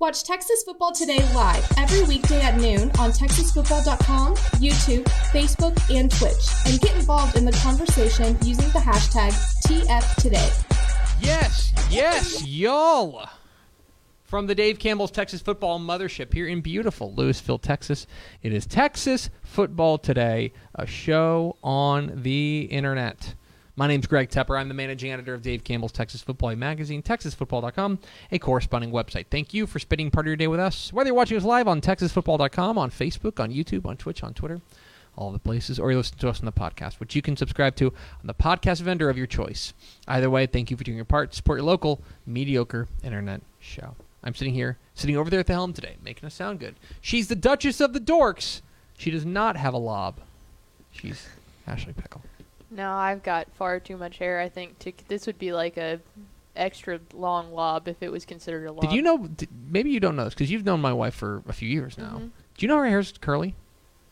Watch Texas Football Today live every weekday at noon on TexasFootball.com, YouTube, Facebook, and Twitch, and get involved in the conversation using the hashtag TFToday. Yes, yes, y'all. From the Dave Campbell's Texas Football Mothership here in beautiful Lewisville, Texas, it is Texas Football Today, a show on the internet. My name's Greg Tepper. I'm the managing editor of Dave Campbell's Texas Football magazine, TexasFootball.com, a corresponding website. Thank you for spending part of your day with us. Whether you're watching us live on TexasFootball.com, on Facebook, on YouTube, on Twitch, on Twitter, all the places, or you listen to us on the podcast, which you can subscribe to on the podcast vendor of your choice. Either way, thank you for doing your part support your local mediocre internet show. I'm sitting here, sitting over there at the helm today, making us sound good. She's the Duchess of the Dorks. She does not have a lob. She's Ashley Pickle. No, I've got far too much hair. I think to, this would be like a extra long lob if it was considered a lob. Did you know? Did, maybe you don't know this because you've known my wife for a few years now. Mhm. Do you know her hair's curly?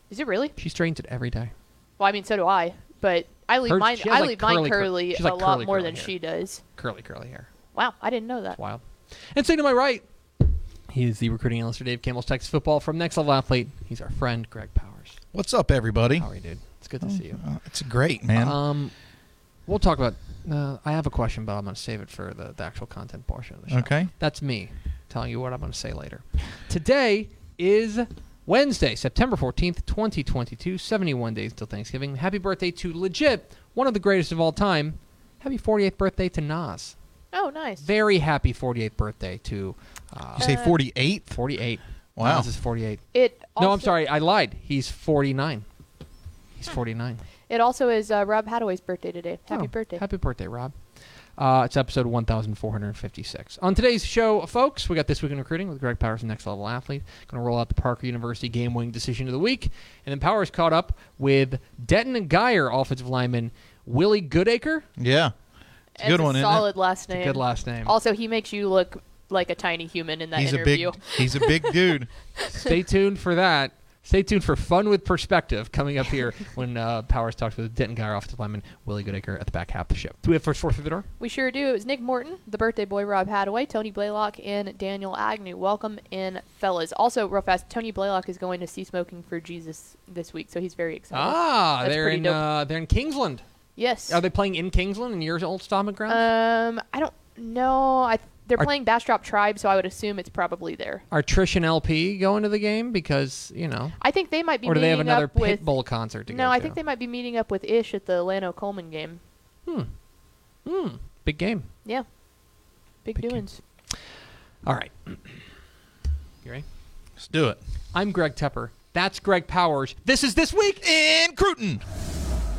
Is it really? She straightens it every day. Well, I mean, so do I. But I leave Hers- mine. I like, leave mine curly cur- curly she's a like lot curly, more curly than hair. she does. Curly, curly hair. Wow, I didn't know that. It's wild. And sitting to my right, he is the recruiting analyst for Dave Campbell's Texas Football from Next Level Athlete. He's our friend, Greg Powers. What's up, everybody? How are you, dude? It's good to see you. Uh, it's great, man. Um, we'll talk about. Uh, I have a question, but I'm going to save it for the, the actual content portion of the show. Okay. That's me telling you what I'm going to say later. Today is Wednesday, September 14th, 2022. 71 days until Thanksgiving. Happy birthday to legit one of the greatest of all time. Happy 48th birthday to Nas. Oh, nice. Very happy 48th birthday to uh, you say Uh, 48? 48. Wow. Nas is 48. It. no, I'm sorry. I lied. He's 49. He's 49. It also is uh, Rob Hadaway's birthday today. Happy Oh, birthday. Happy birthday, Rob. Uh, it's episode 1456. On today's show, folks, we got This Week in Recruiting with Greg Powers, Next Level Athlete. Going to roll out the Parker University game winning decision of the week. And then Powers caught up with Denton and Guyer offensive lineman Willie Goodacre. Yeah. It's a It's good a one, isn't it? solid last name. Good last name. Also, he makes you look like a tiny human in that He's a interview. big he's a big dude. Stay tuned for that. Stay tuned for Fun with Perspective coming up here when uh, Powers talks with Denton Guyer offensive lineman Willie Goodacre at the back half of the show. Do we have first four through the door? We sure do. It was Nick Morton, the birthday boy Rob Hadaway, Tony Blaylock, and Daniel Agnew. Welcome in, fellas. Also, real fast, Tony Blaylock is going to see Smoking for Jesus this week, so he's very excited. Ah, That's they're pretty in dope. uh, they're in Kingsland. yes. Are they playing in Kingsland in your old stomping grounds? Um, I don't know. I they're Are- playing Bastrop Tribe, so I would assume it's probably there. Are Trish and LP going to the game because you know, I think they might be or do they have meeting another up with. Pitbull concert to no, go I to? think they might be meeting up with Ish at the Llano Coleman game. Hmm. Hmm. Big game. Yeah. Big, Big game. doings. All right. You ready? Let's do it. I'm Greg Tepper. That's Greg Powers. This is this week. In Cruton.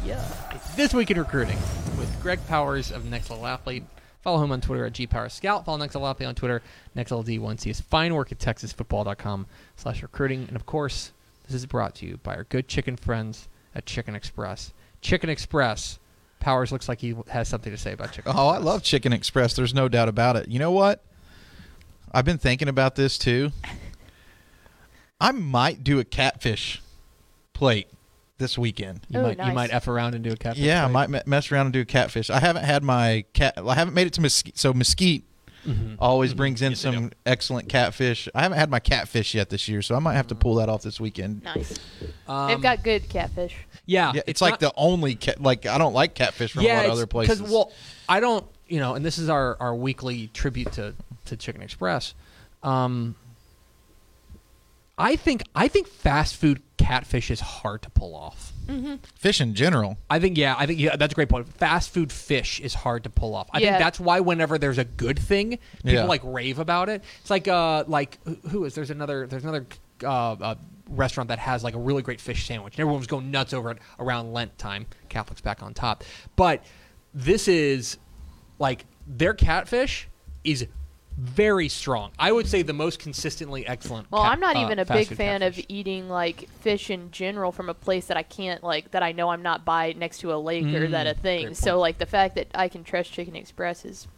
Yeah. It's this week in recruiting with Greg Powers of Next Level Athlete. Follow him on Twitter at gpowerscout. Follow Next Level Athlete on Twitter, NextLD1C. his fine work at TexasFootball.com slash recruiting. And of course, this is brought to you by our good chicken friends at Chicken Express. Chicken Express. Powers looks like he has something to say about Chicken Oh, I love Chicken Express. There's no doubt about it. You know what? I've been thinking about this too. I might do a catfish plate this weekend. You Oh, might you might f around and do a catfish. Yeah, I might mess around and do a catfish. I haven't had my cat. I haven't made it to Mesquite. So Mesquite Mhm. always brings in Yes, some excellent catfish. I haven't had my catfish yet this year, so I might have to pull that off this weekend. Nice. Um, They've got good catfish. yeah. Yeah, it's, like not- the only cat. Like I don't like catfish from a lot of other places. Because well, I don't, you know, and this is our, our weekly tribute to, to Chicken Express. Um, I think I think fast food catfish is hard to pull off. Fish in general. I think yeah, I think yeah, that's a great point. Fast food fish is hard to pull off. I Yeah. think that's why whenever there's a good thing, people Yeah. like rave about it. It's like uh like who- who is there's another there's another uh, uh restaurant that has like a really great fish sandwich. And everyone was going nuts over it around Lent time. Catholics back on top. But this is like their catfish is very strong. I would say the most consistently excellent. Well, cat- I'm not uh, even a big fan catfish. of eating like fish in general from a place that I can't like that I know I'm not by next to a lake or that a Mm, thing. So like the fact that I can trust Chicken Express is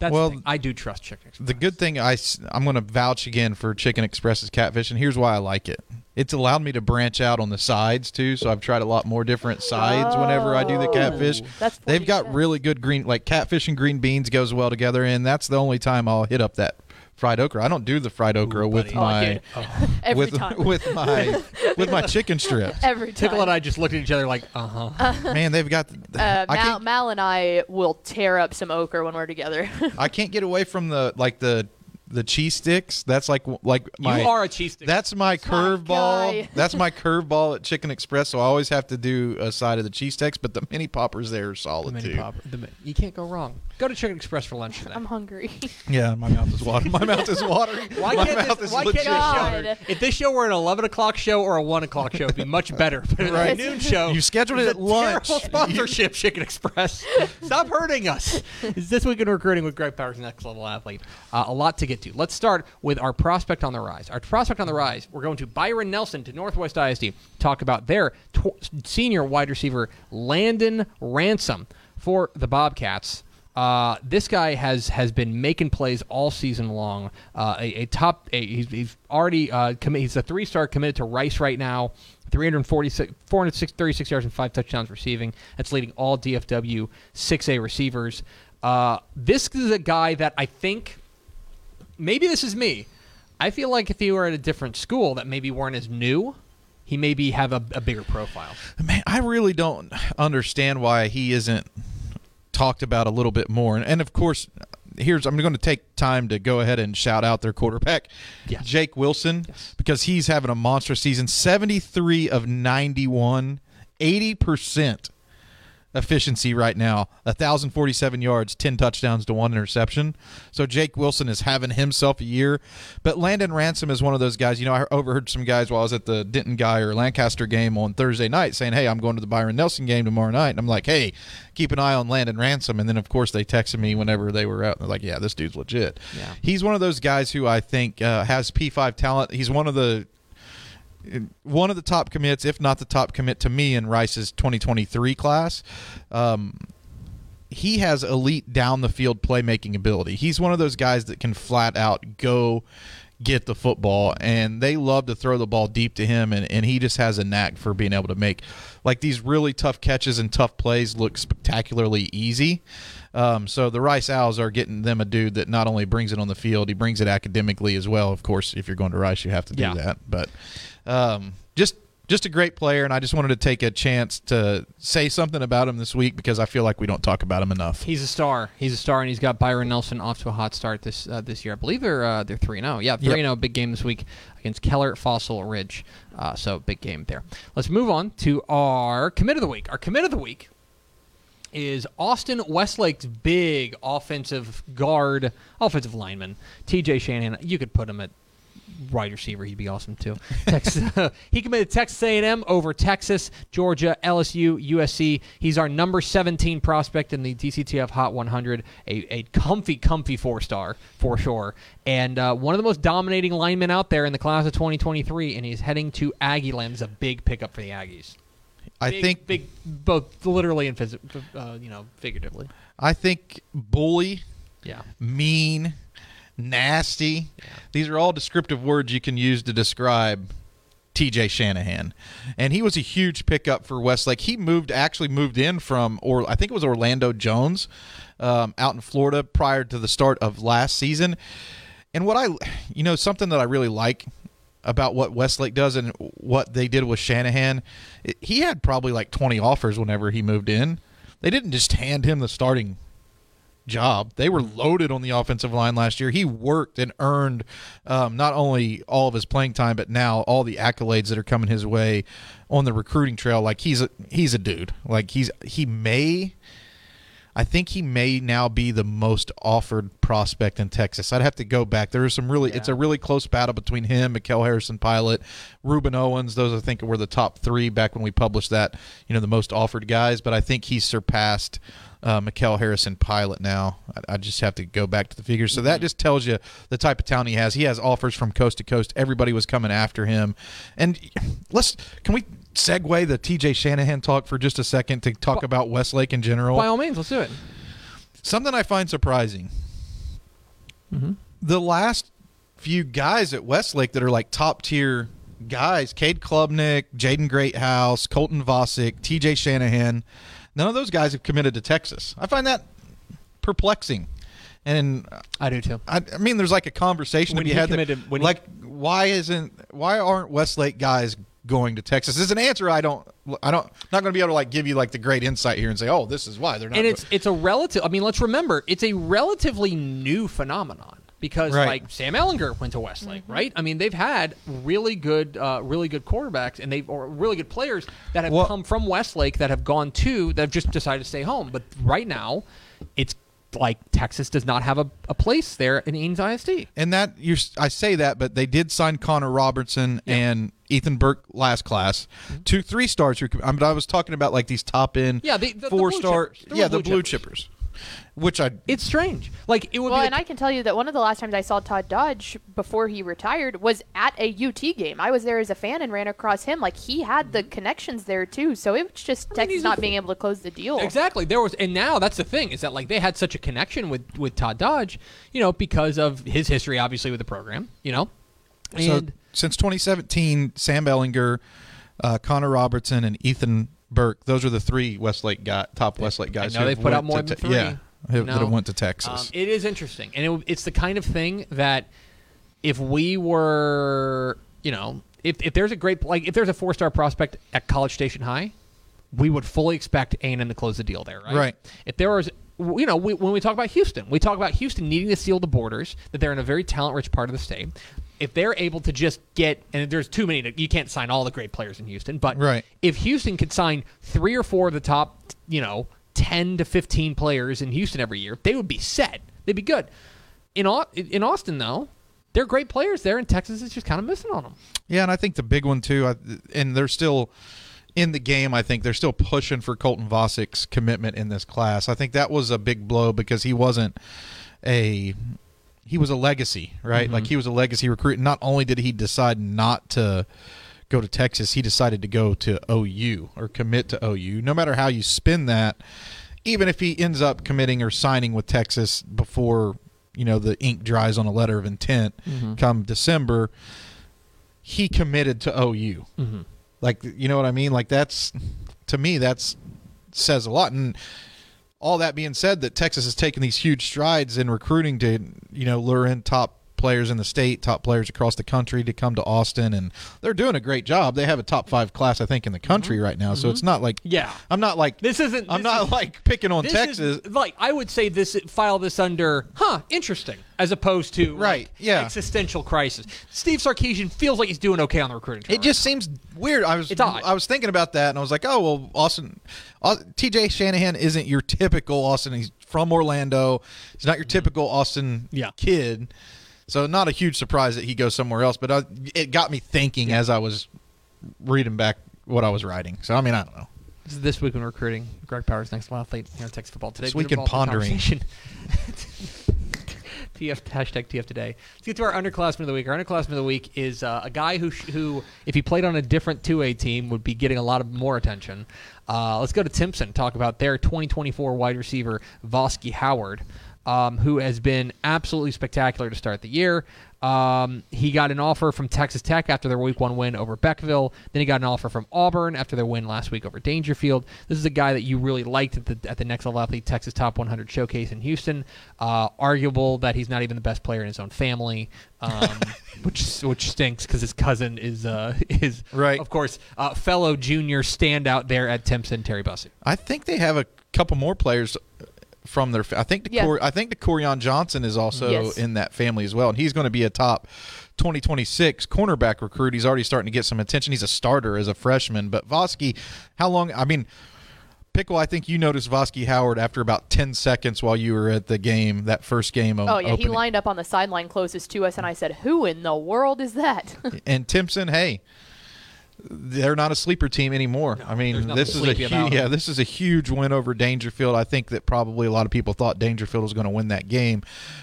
That's Well. I do trust chicken. Express. The good thing I I am going to vouch again for Chicken Express's catfish, and here's why I like it. It's allowed me to branch out on the sides too, so I've tried a lot more different sides whenever I do the catfish. Oh. that's They've got cents. really good green, like catfish and green beans goes well together, and that's the only time I'll hit up that fried okra. I don't do the fried okra with buddy. Oh, my dude. every with time. with my with my chicken strips. every time. Tickle and I just looked at each other like, uh huh. Man, they've got. Uh, I Mal, Mal and I will tear up some okra when we're together. I can't get away from the like the the cheese sticks. That's like like my you are a cheese stick. That's my my curveball. That's my curveball at Chicken Express. So I always have to do a side of the cheese sticks, but the mini poppers there are the solid mini too. pop. The, you can't go wrong. Go to Chicken Express for lunch today. I'm hungry. Yeah, my mouth is watering. My mouth is watering. Why my can't mouth this, is why legit can't this show? If this show were an 11 o'clock show or a 1 o'clock show, it'd be much better. But Right. a noon show. You scheduled it at lunch. Terrible sponsorship, Chicken Express. Stop hurting us. Is this week in recruiting with Greg Powers, next level athlete? Uh, a lot to get to. Let's start with our prospect on the rise. Our prospect on the rise. We're going to Byron Nelson to Northwest ISD. Talk about their tw- senior wide receiver Landon Ransom for the Bobcats. Uh, this guy has has been making plays all season long. Uh, a, a top, a, he's, he's already uh, he's a three star committed to Rice right now. 346, 436 yards and five touchdowns receiving. That's leading all DFW 6A receivers. Uh, this is a guy that I think maybe this is me. I feel like if he were at a different school that maybe weren't as new, he maybe have a, a bigger profile. Man, I really don't understand why he isn't talked about a little bit more. And, and of course, here's I'm going to take time to go ahead and shout out their quarterback, Yes. Jake Wilson, Yes. because he's having a monster season. 73 of 91, 80 percent efficiency right now. 1047 yards 10 touchdowns to one interception. So jake wilson is having himself a year. But landon ransom is one of those guys. You know i overheard some guys while i was at the denton guyer lancaster game on thursday night saying hey i'm going to the byron nelson game tomorrow night. And i'm like hey keep an eye on landon ransom. And then of course they texted me whenever they were out. And they're like yeah this dude's legit. Yeah. he's one of those guys who i think uh, has p5 talent. He's one of the one of the top commits, if not the top commit to me in Rice's 2023 class. Um, he has elite down the field playmaking ability. He's one of those guys that can flat out go get the football, and they love to throw the ball deep to him, and, and he just has a knack for being able to make like these really tough catches and tough plays look spectacularly easy. Um, so the Rice Owls are getting them a dude that not only brings it on the field, he brings it academically as well. Of course, if you're going to Rice, you have to do Yeah. that. But um, just just a great player, and I just wanted to take a chance to say something about him this week because I feel like we don't talk about him enough. He's a star. He's a star, and he's got Byron Nelson off to a hot start this uh, this year. I believe they're uh, they're three zero. Yeah, three zero. Big game this week against Keller Fossil Ridge. Uh, so big game there. Let's move on to our commit of the week. Our commit of the week is Austin Westlake's big offensive guard, offensive lineman, T.J. Shanahan. You could put him at wide receiver. He'd be awesome too. Texas, he committed Texas A&M over Texas, Georgia, LSU, USC. He's our number 17 prospect in the DCTF Hot 100. A, a comfy, comfy four star for sure, and uh, one of the most dominating linemen out there in the class of 2023. And he's heading to Aggie Land. It's a big pickup for the Aggies. I Big- think big, both literally and phys- uh, you know, figuratively. I think bully, Yeah. mean, nasty. These are all descriptive words you can use to describe TJ Shanahan. And he was a huge pickup for Westlake. He moved actually moved in from or I think it was Orlando Jones um, out in Florida prior to the start of last season. And what I you know something that I really like about what Westlake does and what they did with Shanahan, he had probably like 20 offers whenever he moved in. They didn't just hand him the starting job. They were loaded on the offensive line last year. He worked and earned um, not only all of his playing time, but now all the accolades that are coming his way on the recruiting trail. Like he's a he's a dude. Like he's he may. I think he may now be the most offered prospect in Texas. I'd have to go back. There are some really, it's a really close battle between him, Mikel Harrison Pilot, Rueben Owens. Those I think were the top three back when we published that, you know, the most offered guys. But I think he's surpassed uh, Mikel Harrison Pilot now. I, I just have to go back to the figures. So that just tells you the type of talent he has. He has offers from coast to coast. Everybody was coming after him. And let's, can we segue the TJ Shanahan talk for just a second to talk about Westlake in general? By all means, let's do it. Something I find surprising. Mm-hmm. The last few guys at Westlake that are like top tier guys, Cade Klubnik, Jaden Greathouse, Colton Vasek, TJ Shanahan, none of those guys have committed to Texas. I find that perplexing. And I do too. I, I mean, there's like a conversation When to be he had. that- when he- like, why isn't why aren't Westlake guys going to Texas? Is an answer I don't I don't not going to be able to like give you like the great insight here and say, oh, this is why they're not. and it's it's a relative. I mean, let's remember, it's a relatively new phenomenon because Right. like Sam Ehlinger went to Westlake, right? I mean, they've had really good, uh, really good quarterbacks, and they've or really good players that have Well- come from Westlake that have gone to that have just decided to stay home. But right now, it's like Texas does not have a, a place there in Eanes ISD. and that you I say that, but they did sign Connor Robertson and Ethan Burke last class, Mm-hmm. two three stars. Who, I, mean, I was talking about like these top end, Yeah, the- the- the four blue star, chippers. Yeah, blue the blue chippers. chippers, which I It's strange. Like it would Well, be. and I can tell you that one of the last times I saw Todd Dodge before he retired was at a UT game. I was there as a fan and ran across him. Like he had the connections there too. So it was just mean, Texas he's a- not being able to close the deal. Exactly. There was, and now that's the thing is that like they had such a connection with with Todd Dodge, you know, because of his history, obviously with the program, you know, so and since 2017, Sam Ehlinger, uh, Connor Robertson, and Ethan Burke. Those are the three Westlake guy, top Westlake guys. know they've put out more than Te- three, Yeah, that have went to Texas. um, it is interesting, and it, it's the kind of thing that if we were, you know, if if there's a great like if there's a four star prospect at College Station High, we would fully expect A and M to close the deal there, right? Right. If there was, you know, we, when we talk about Houston, we talk about Houston needing to seal the borders, that they're in a very talent rich part of the state. If they're able to just get, and there's too many, to, you can't sign all the great players in Houston, but Right. if Houston could sign three or four of the top, you know, 10 to 15 players in Houston every year, they would be set. They'd be good. In, in Austin, though, they're great players there, and Texas is just kind of missing on them. Yeah, and I think the big one too, I, and they're still in the game. I think they're still pushing for Colton Vasek's commitment in this class. I think that was a big blow because he wasn't a he was a legacy, right? Like he was a legacy recruit. Not only did he decide not to go to Texas, he decided to go to OU or commit to OU. No matter how you spin that, even if he ends up committing or signing with Texas before you know the ink dries on a letter of intent come December, he committed to OU. Mm-hmm. Like you know what I mean? Like that's to me that's says a lot. And all that being said, that Texas has taken these huge strides in recruiting to you know lure in top players in the state, top players across the country to come to Austin, and they're doing a great job. They have a top five class, I think, in the country right now. So it's not like Yeah. I'm not like This isn't. I'm this not is- like picking on Texas. is- like I would say this file this under huh interesting as opposed to like, Right, yeah. existential crisis. Steve Sarkisian feels like he's doing okay on the recruiting. It just seems weird. I was. I was thinking about that, and I was like, oh well, Austin, Au- T.J. Shanahan isn't your typical Austin. He's from Orlando. He's not your typical Austin Mm-hmm. Yeah. kid. So not a huge surprise that he goes somewhere else. But I, it got me thinking as I was reading back what I was writing. So I mean, I don't know. This is this week in recruiting. Greg Powers, next athlete here on Texas football today. This week in pondering. TF hashtag TF today. Let's get to our underclassman of the week. Our underclassman of the week is uh, a guy who sh- who, if he played on a different two A team, would be getting a lot of more attention. Uh, let's go to Timpson. Talk about their 2024 wide receiver Vosky Howard, um, who has been absolutely spectacular to start the year. Um, he got an offer from Texas Tech after their Week One win over Beckville. Then he got an offer from Auburn after their win last week over Daingerfield. This is a guy that you really liked at the at the Next Level Athlete Texas Top 100 Showcase in Houston. Uh, arguable that he's not even the best player in his own family, um, which which stinks because his cousin is uh, is Right. of course uh, fellow junior standout there at Timpson Terry Bussey. I think they have a couple more players from their. I think the Yeah. Cor- I think the Corian Johnson is also Yes. in that family as well, and he's going to be a top 2026 cornerback recruit. He's already starting to get some attention. He's a starter as a freshman, but Vosky, how long? I mean. Pickle, I think you noticed Vosky Howard after about 10 seconds while you were at the game, that first game. Oh yeah, he lined up on the sideline closest to us, and I said, "Who in the world is that?" and Timpson, hey, they're not a sleeper team anymore. I mean, this is a huge, yeah, this is a huge win over Daingerfield. I think that probably a lot of people thought Daingerfield was going to win that game.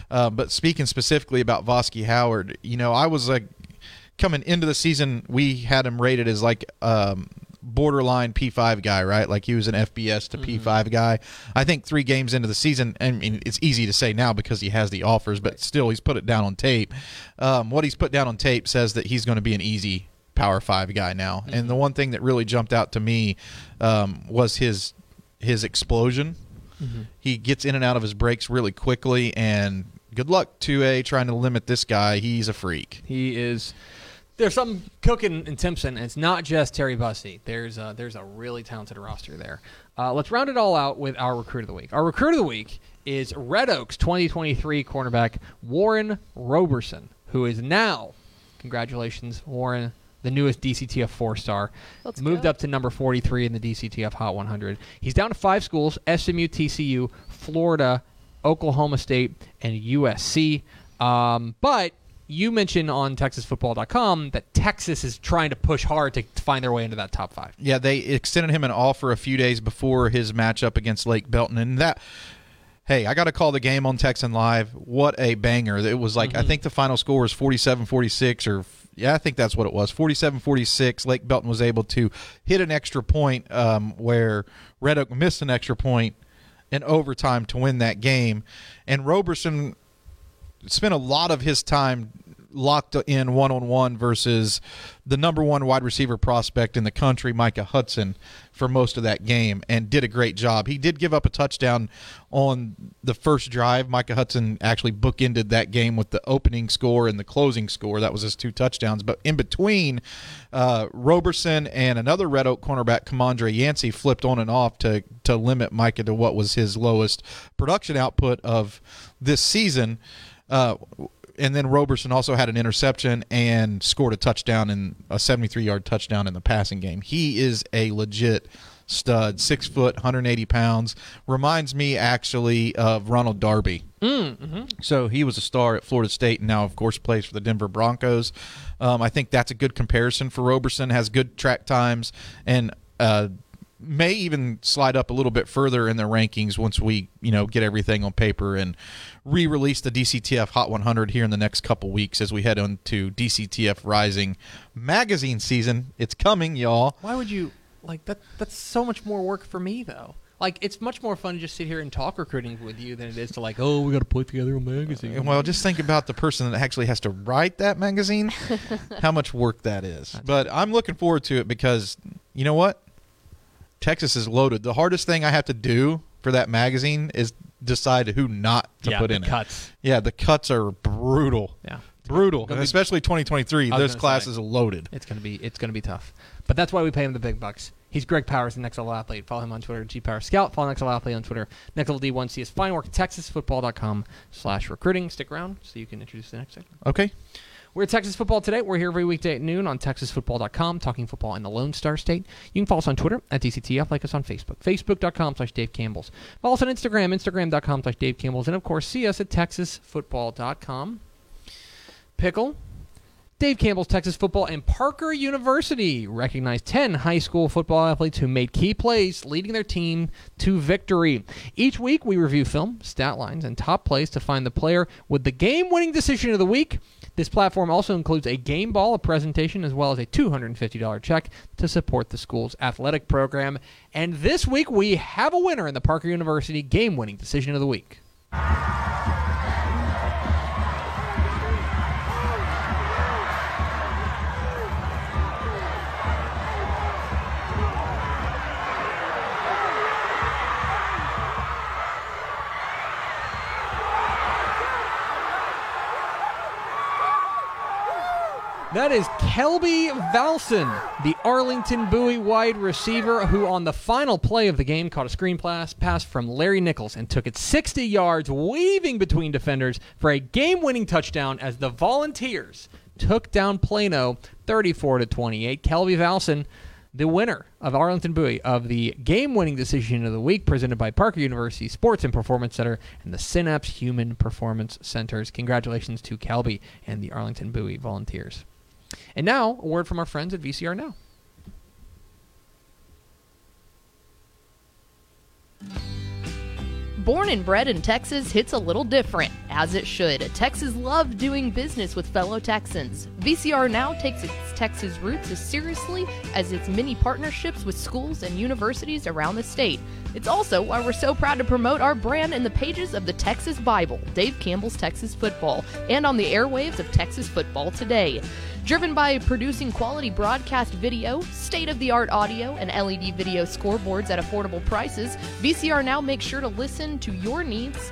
Uh, but speaking specifically about Vosky Howard, you know, I was like coming into the season, we had him rated as like um, borderline P5 guy, right? Like he was an FBS to P5 guy. I think three games into the season, I mean, it's easy to say now because he has the offers, but still, he's put it down on tape. Um, what he's put down on tape says that he's going to be an easy Power Five guy now. And the one thing that really jumped out to me um, was his his explosion. He gets in and out of his breaks really quickly, and good luck to a trying to limit this guy. He's a freak. He is. There's something cooking in Timpson. and It's not just Terry Bussey. There's a, there's a really talented roster there. Uh, let's round it all out with our recruit of the week. Our recruit of the week is Red Oaks 2023 cornerback Warren Roberson, who is now, congratulations, Warren, the newest DCTF four star. Let's Moved go. up to number 43 in the DCTF Hot 100. He's down to five schools SMU, TCU, Florida, Oklahoma State, and USC. Um, but you mentioned on TexasFootball.com that Texas is trying to push hard to find their way into that top five. Yeah, they extended him an offer a few days before his matchup against Lake Belton, and that. Hey, I got to call the game on Texan Live. What a banger. It was like, I think the final score was 47 46, or yeah, I think that's what it was 47 46. Lake Belton was able to hit an extra point um, where Red Oak missed an extra point in overtime to win that game. And Roberson spent a lot of his time locked in one on one versus the number one wide receiver prospect in the country, Micah Hudson, for most of that game and did a great job. He did give up a touchdown on the first drive. Micah Hudson actually bookended that game with the opening score and the closing score. That was his two touchdowns. But in between, uh, Roberson and another Red Oak cornerback, Commandre Yancey, flipped on and off to, to limit Micah to what was his lowest production output of this season. Uh, and then Roberson also had an interception and scored a touchdown in a 73 yard touchdown in the passing game. He is a legit stud, six foot, 180 pounds. Reminds me actually of Ronald Darby. So he was a star at Florida State and now, of course, plays for the Denver Broncos. Um, I think that's a good comparison for Roberson. Has good track times and uh, may even slide up a little bit further in the rankings once we, you know, get everything on paper and re-release the DCTF Hot 100 here in the next couple weeks as we head into DCTF Rising magazine season. It's coming, y'all. Why would you like that? That's so much more work for me, though. Like it's much more fun to just sit here and talk recruiting with you than it is to like, oh, we got to put together a magazine. Well, just think about the person that actually has to write that magazine, how much work that is. But I'm looking forward to it because you know what? Texas is loaded. The hardest thing I have to do for that magazine is decide who not to yeah, put the in cuts. it. Yeah, the cuts are brutal. Yeah, Brutal. Be- Especially 2023. I was Those classes say. are loaded. It's gonna be it's gonna be tough, but that's why we pay him the big bucks. He's Greg Powers, the Next Level Athlete. Follow him on Twitter, G Power Scout. Follow Next Level Athlete on Twitter, Next Level D1. See his fine work at TexasFootball.com slash recruiting. Stick around so you can introduce the next segment. Okay. We're Texas Football today. We're here every weekday at noon on TexasFootball.com, talking football in the Lone Star State. You can follow us on Twitter at DCTF, like us on Facebook, Facebook.com slash Dave Campbell's. Follow us on Instagram, Instagram.com slash Dave Campbell's, and of course, see us at TexasFootball.com. Pickle. Dave Campbell's Texas Football and Parker University recognized 10 high school football athletes who made key plays leading their team to victory. Each week, we review film, stat lines, and top plays to find the player with the game winning decision of the week. This platform also includes a game ball, a presentation, as well as a $250 check to support the school's athletic program. And this week, we have a winner in the Parker University game winning decision of the week. That is Kelby Valson, the Arlington Bowie wide receiver, who on the final play of the game caught a screen pass, pass from Larry Nichols and took it 60 yards, weaving between defenders for a game-winning touchdown as the Volunteers took down Plano 34 to 28. Kelby Valson, the winner of Arlington Bowie of the game-winning decision of the week, presented by Parker University Sports and Performance Center and the Synapse Human Performance Centers. Congratulations to Kelby and the Arlington Bowie Volunteers. And now, a word from our friends at VCR Now. Born and bred in Texas hits a little different, as it should. Texas loves doing business with fellow Texans. VCR now takes its Texas roots as seriously as its many partnerships with schools and universities around the state. It's also why we're so proud to promote our brand in the pages of the Texas Bible, Dave Campbell's Texas Football, and on the airwaves of Texas Football Today. Driven by producing quality broadcast video, state of the art audio, and LED video scoreboards at affordable prices, VCR now makes sure to listen to your needs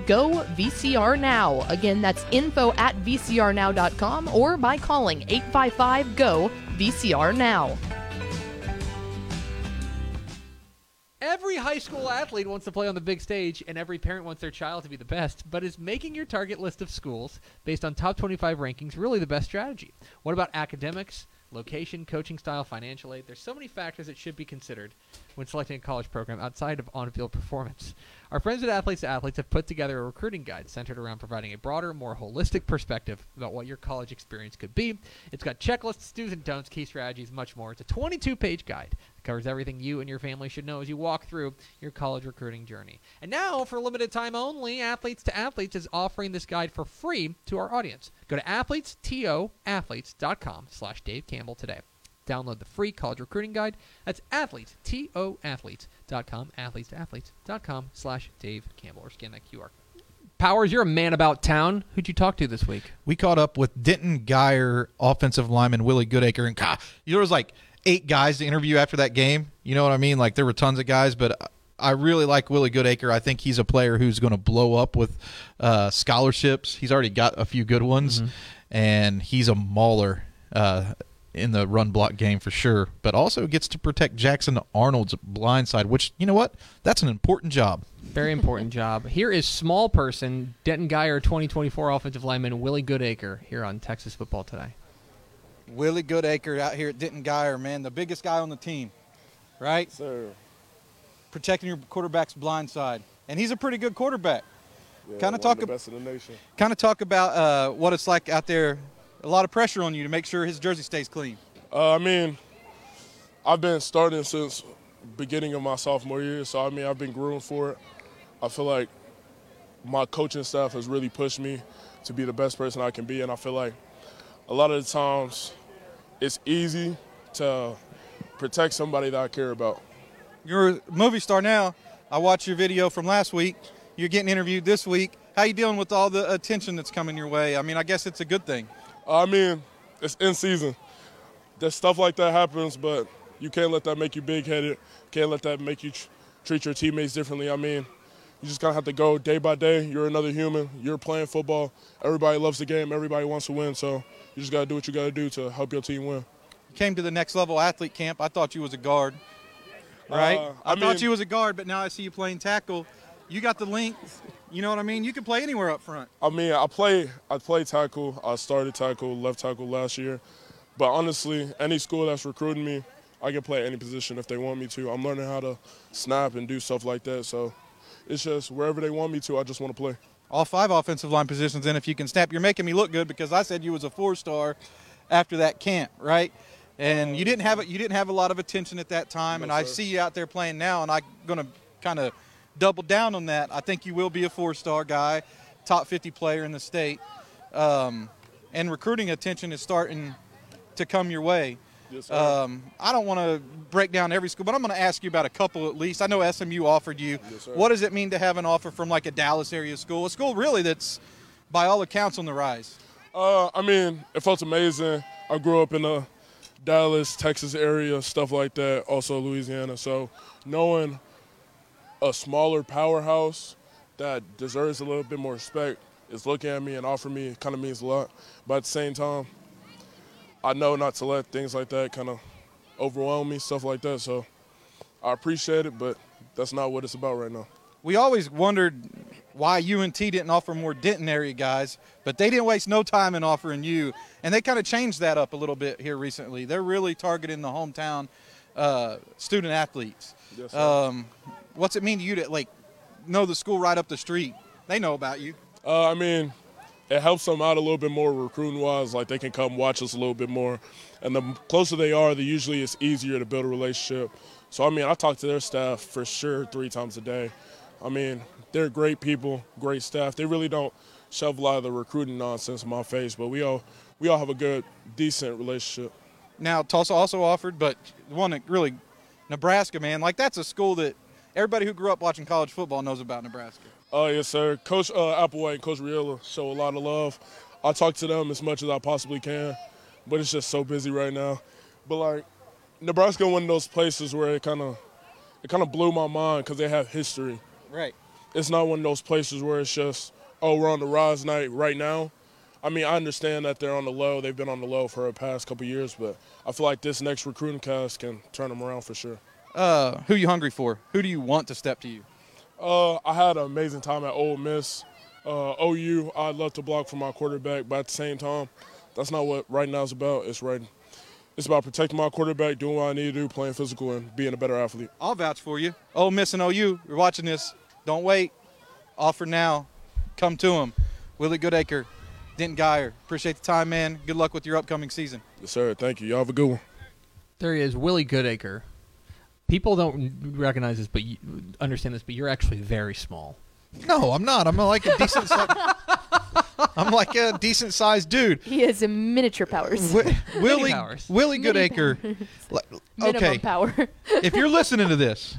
GO VCR Now. Again, that's info at vcrnow.com or by calling 855 GO VCR Now. Every high school athlete wants to play on the big stage, and every parent wants their child to be the best. But is making your target list of schools based on top 25 rankings really the best strategy? What about academics, location, coaching style, financial aid? There's so many factors that should be considered when selecting a college program outside of on field performance. Our friends at Athletes to Athletes have put together a recruiting guide centered around providing a broader, more holistic perspective about what your college experience could be. It's got checklists, do's and don'ts, key strategies, much more. It's a 22 page guide covers everything you and your family should know as you walk through your college recruiting journey. And now, for limited time only, Athletes to Athletes is offering this guide for free to our audience. Go to athletestoathletes.com slash Dave Campbell today. Download the free college recruiting guide. That's athletes, T-O-athletes.com, athletes-to-athletes.com slash Dave Campbell, or scan that QR. Powers, you're a man about town. Who'd you talk to this week? We caught up with Denton Guyer offensive lineman Willie Goodacre, and God, you know, it was like eight guys to interview after that game. You know what I mean? Like there were tons of guys, but I really like Willie Goodacre. I think he's a player who's going to blow up with uh, scholarships. He's already got a few good ones, and he's a mauler. Uh, in the run block game for sure, but also gets to protect Jackson Arnold's blind side, which, you know what? That's an important job. Very important job. Here is small person, Denton Guyer, 2024 offensive lineman Willie Goodacre here on Texas Football Today. Willie Goodacre out here at Denton Guyer, man, the biggest guy on the team, right? Sir. Protecting your quarterback's blind side, and he's a pretty good quarterback. Yeah, talk of the ab- best in the nation. Kind of talk about uh, what it's like out there. A lot of pressure on you to make sure his jersey stays clean. Uh, I mean, I've been starting since beginning of my sophomore year, so I mean, I've been groomed for it. I feel like my coaching staff has really pushed me to be the best person I can be, and I feel like a lot of the times it's easy to protect somebody that I care about. You're a movie star now. I watched your video from last week. You're getting interviewed this week. How you dealing with all the attention that's coming your way? I mean, I guess it's a good thing. I mean, it's in season. There's stuff like that happens, but you can't let that make you big headed. Can't let that make you tr- treat your teammates differently. I mean, you just kind of have to go day by day. You're another human. You're playing football. Everybody loves the game. Everybody wants to win. So you just got to do what you got to do to help your team win. You came to the next level athlete camp. I thought you was a guard, right? Uh, I, I thought you was a guard, but now I see you playing tackle. You got the length. You know what I mean? You can play anywhere up front. I mean, I play I play tackle. I started tackle, left tackle last year. But honestly, any school that's recruiting me, I can play any position if they want me to. I'm learning how to snap and do stuff like that. So it's just wherever they want me to, I just want to play. All five offensive line positions, and if you can snap, you're making me look good because I said you was a four-star after that camp, right? And you didn't have it. You didn't have a lot of attention at that time, No, and I see you out there playing now, and I'm gonna kind of double down on that. I think you will be a four-star guy, top 50 player in the state, um, and recruiting attention is starting to come your way. Yes, sir. Um, I don't want to break down every school, but I'm going to ask you about a couple at least. I know SMU offered you. Yes, sir. what does it mean to have an offer from like a Dallas area school, a school really that's, by all accounts, on the rise? Uh, I mean, it felt amazing. I grew up in the Dallas, Texas area, stuff like that, also Louisiana. So knowing a smaller powerhouse that deserves a little bit more respect is looking at me and offering me kind of means a lot. But at the same time, I know not to let things like that kind of overwhelm me, stuff like that. So I appreciate it, but that's not what it's about right now. We always wondered why UNT didn't offer more Denton area guys, but they didn't waste no time in offering you, and they kind of changed that up a little bit here recently. They're really targeting the hometown uh, student athletes. Yes, sir. Um, what's it mean to you to like know the school right up the street? They know about you. Uh, I mean, it helps them out a little bit more recruiting wise. Like they can come watch us a little bit more, and the closer they are, the usually it's easier to build a relationship. So I mean, I talk to their staff for sure three times a day. I mean, they're great people, great staff. They really don't shove a lot of the recruiting nonsense in my face, but we all we all have a good, decent relationship. Now Tulsa also offered, but the one that really Nebraska, man, like that's a school that everybody who grew up watching college football knows about Nebraska. Oh yes, sir. Coach uh, Applewhite and Coach Raiola show a lot of love. I talk to them as much as I possibly can, but it's just so busy right now. But like Nebraska, one of those places where it kind of it kind of blew my mind because they have history. Right. It's not one of those places where it's just oh we're on the rise night right now. I mean I understand that they're on the low. They've been on the low for the past couple years, but I feel like this next recruiting cast can turn them around for sure. Uh, who you hungry for? Who do you want to step to you? Uh, I had an amazing time at Ole Miss. Uh, OU, I'd love to block for my quarterback, but at the same time, that's not what right now is about. It's right. It's about protecting my quarterback, doing what I need to do, playing physical, and being a better athlete. I'll vouch for you. Ole Miss and OU, you're watching this. Don't wait. Offer now. Come to them. Willie Goodacre, Denton Guyer. Appreciate the time, man. Good luck with your upcoming season. Yes, sir. Thank you. Y'all have a good one. There he is, Willie Goodacre. People don't recognize this, but you understand this, but you're actually very small. No, I'm not. I'm like a decent. si- I'm like a decent sized dude. He has a miniature powers. Wi- Willie powers. Willie Mini Goodacre. Like, Minimum Okay, power. if you're listening to this,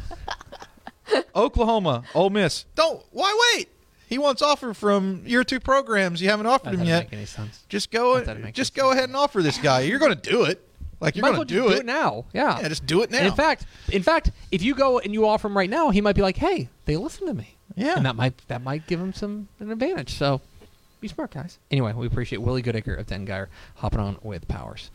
Oklahoma, Ole Miss, don't why wait? He wants offer from your two programs. You haven't offered That him doesn't yet. make any sense. Just go. That doesn't make Just any go sense. ahead and offer this guy. You're going to do it. Like you're going to well do just it. now. Yeah. Yeah, just do it now. And in fact, in fact, if you go and you offer him right now, he might be like, "Hey, they listen to me." Yeah. and that might that might give him some an advantage. So, be smart, guys. Anyway, we appreciate Willie Goodacre of Den Guyer hopping on with Powers.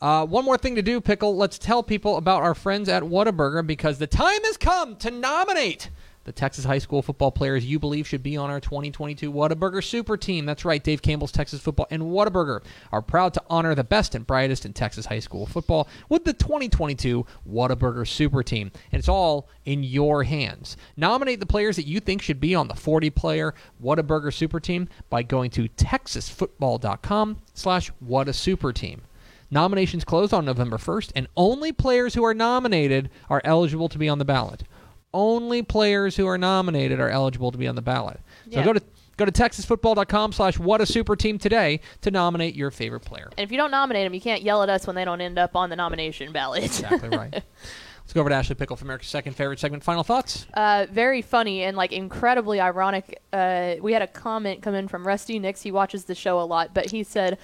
Uh, one more thing to do, Pickle. Let's tell people about our friends at Whataburger because the time has come to nominate the Texas high school football players you believe should be on our 2022 Whataburger Super Team. That's right, Dave Campbell's Texas Football and Whataburger are proud to honor the best and brightest in Texas high school football with the 2022 Whataburger Super Team. And it's all in your hands. Nominate the players that you think should be on the 40-player Whataburger Super Team by going to texasfootball.com slash whatasuperteam. Nominations close on November 1st, and only players who are nominated are eligible to be on the ballot. Only players who are nominated are eligible to be on the ballot. So Yeah. go to go to texasfootball.com slash what a super team today to nominate your favorite player. And if you don't nominate them, you can't yell at us when they don't end up on the nomination ballot. Exactly right. Let's go over to Ashley Pickle for America's second favorite segment. Final thoughts? Uh, very funny and like incredibly ironic. Uh, we had a comment come in from Rusty Nix. He watches the show a lot, but he said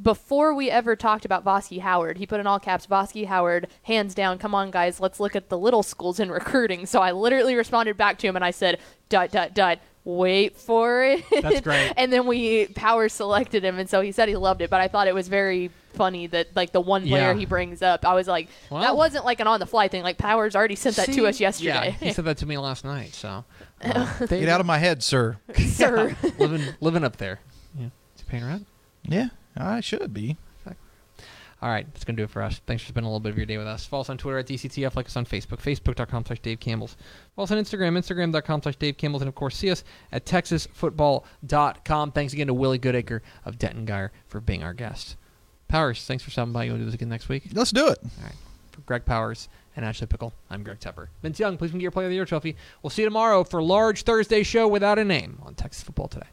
before we ever talked about Bosky Howard, he put in all caps Bosky Howard, hands down. Come on, guys, let's look at the little schools in recruiting. So I literally responded back to him and I said, dot dot dot. Wait for it. That's great. and then we power selected him, and so he said he loved it. But I thought it was very funny that like the one player Yeah. he brings up, I was like, Well- that wasn't like an on the fly thing. Like Powers already sent that See? to us yesterday. Yeah, he said that to me last night. So uh, they- Get out of my head, sir. Sir. living living up there. Yeah, is he paying rent? Yeah, I should be. All right, that's going to do it for us. Thanks for spending a little bit of your day with us. Follow us on Twitter at DCTF, like us on Facebook, facebook.com slash Dave Campbell's. Follow us on Instagram, instagram.com slash Dave Campbell's, and of course, see us at texasfootball.com. Thanks again to Willie Goodacre of Denton Guyer for being our guest. Powers, thanks for stopping by. You want to do this again next week? Let's do it. All right. For Greg Powers and Ashley Pickle, I'm Greg Tepper. Vince Young, please get your Player of the Year trophy. We'll see you tomorrow for large Thursday show without a name on Texas Football Today.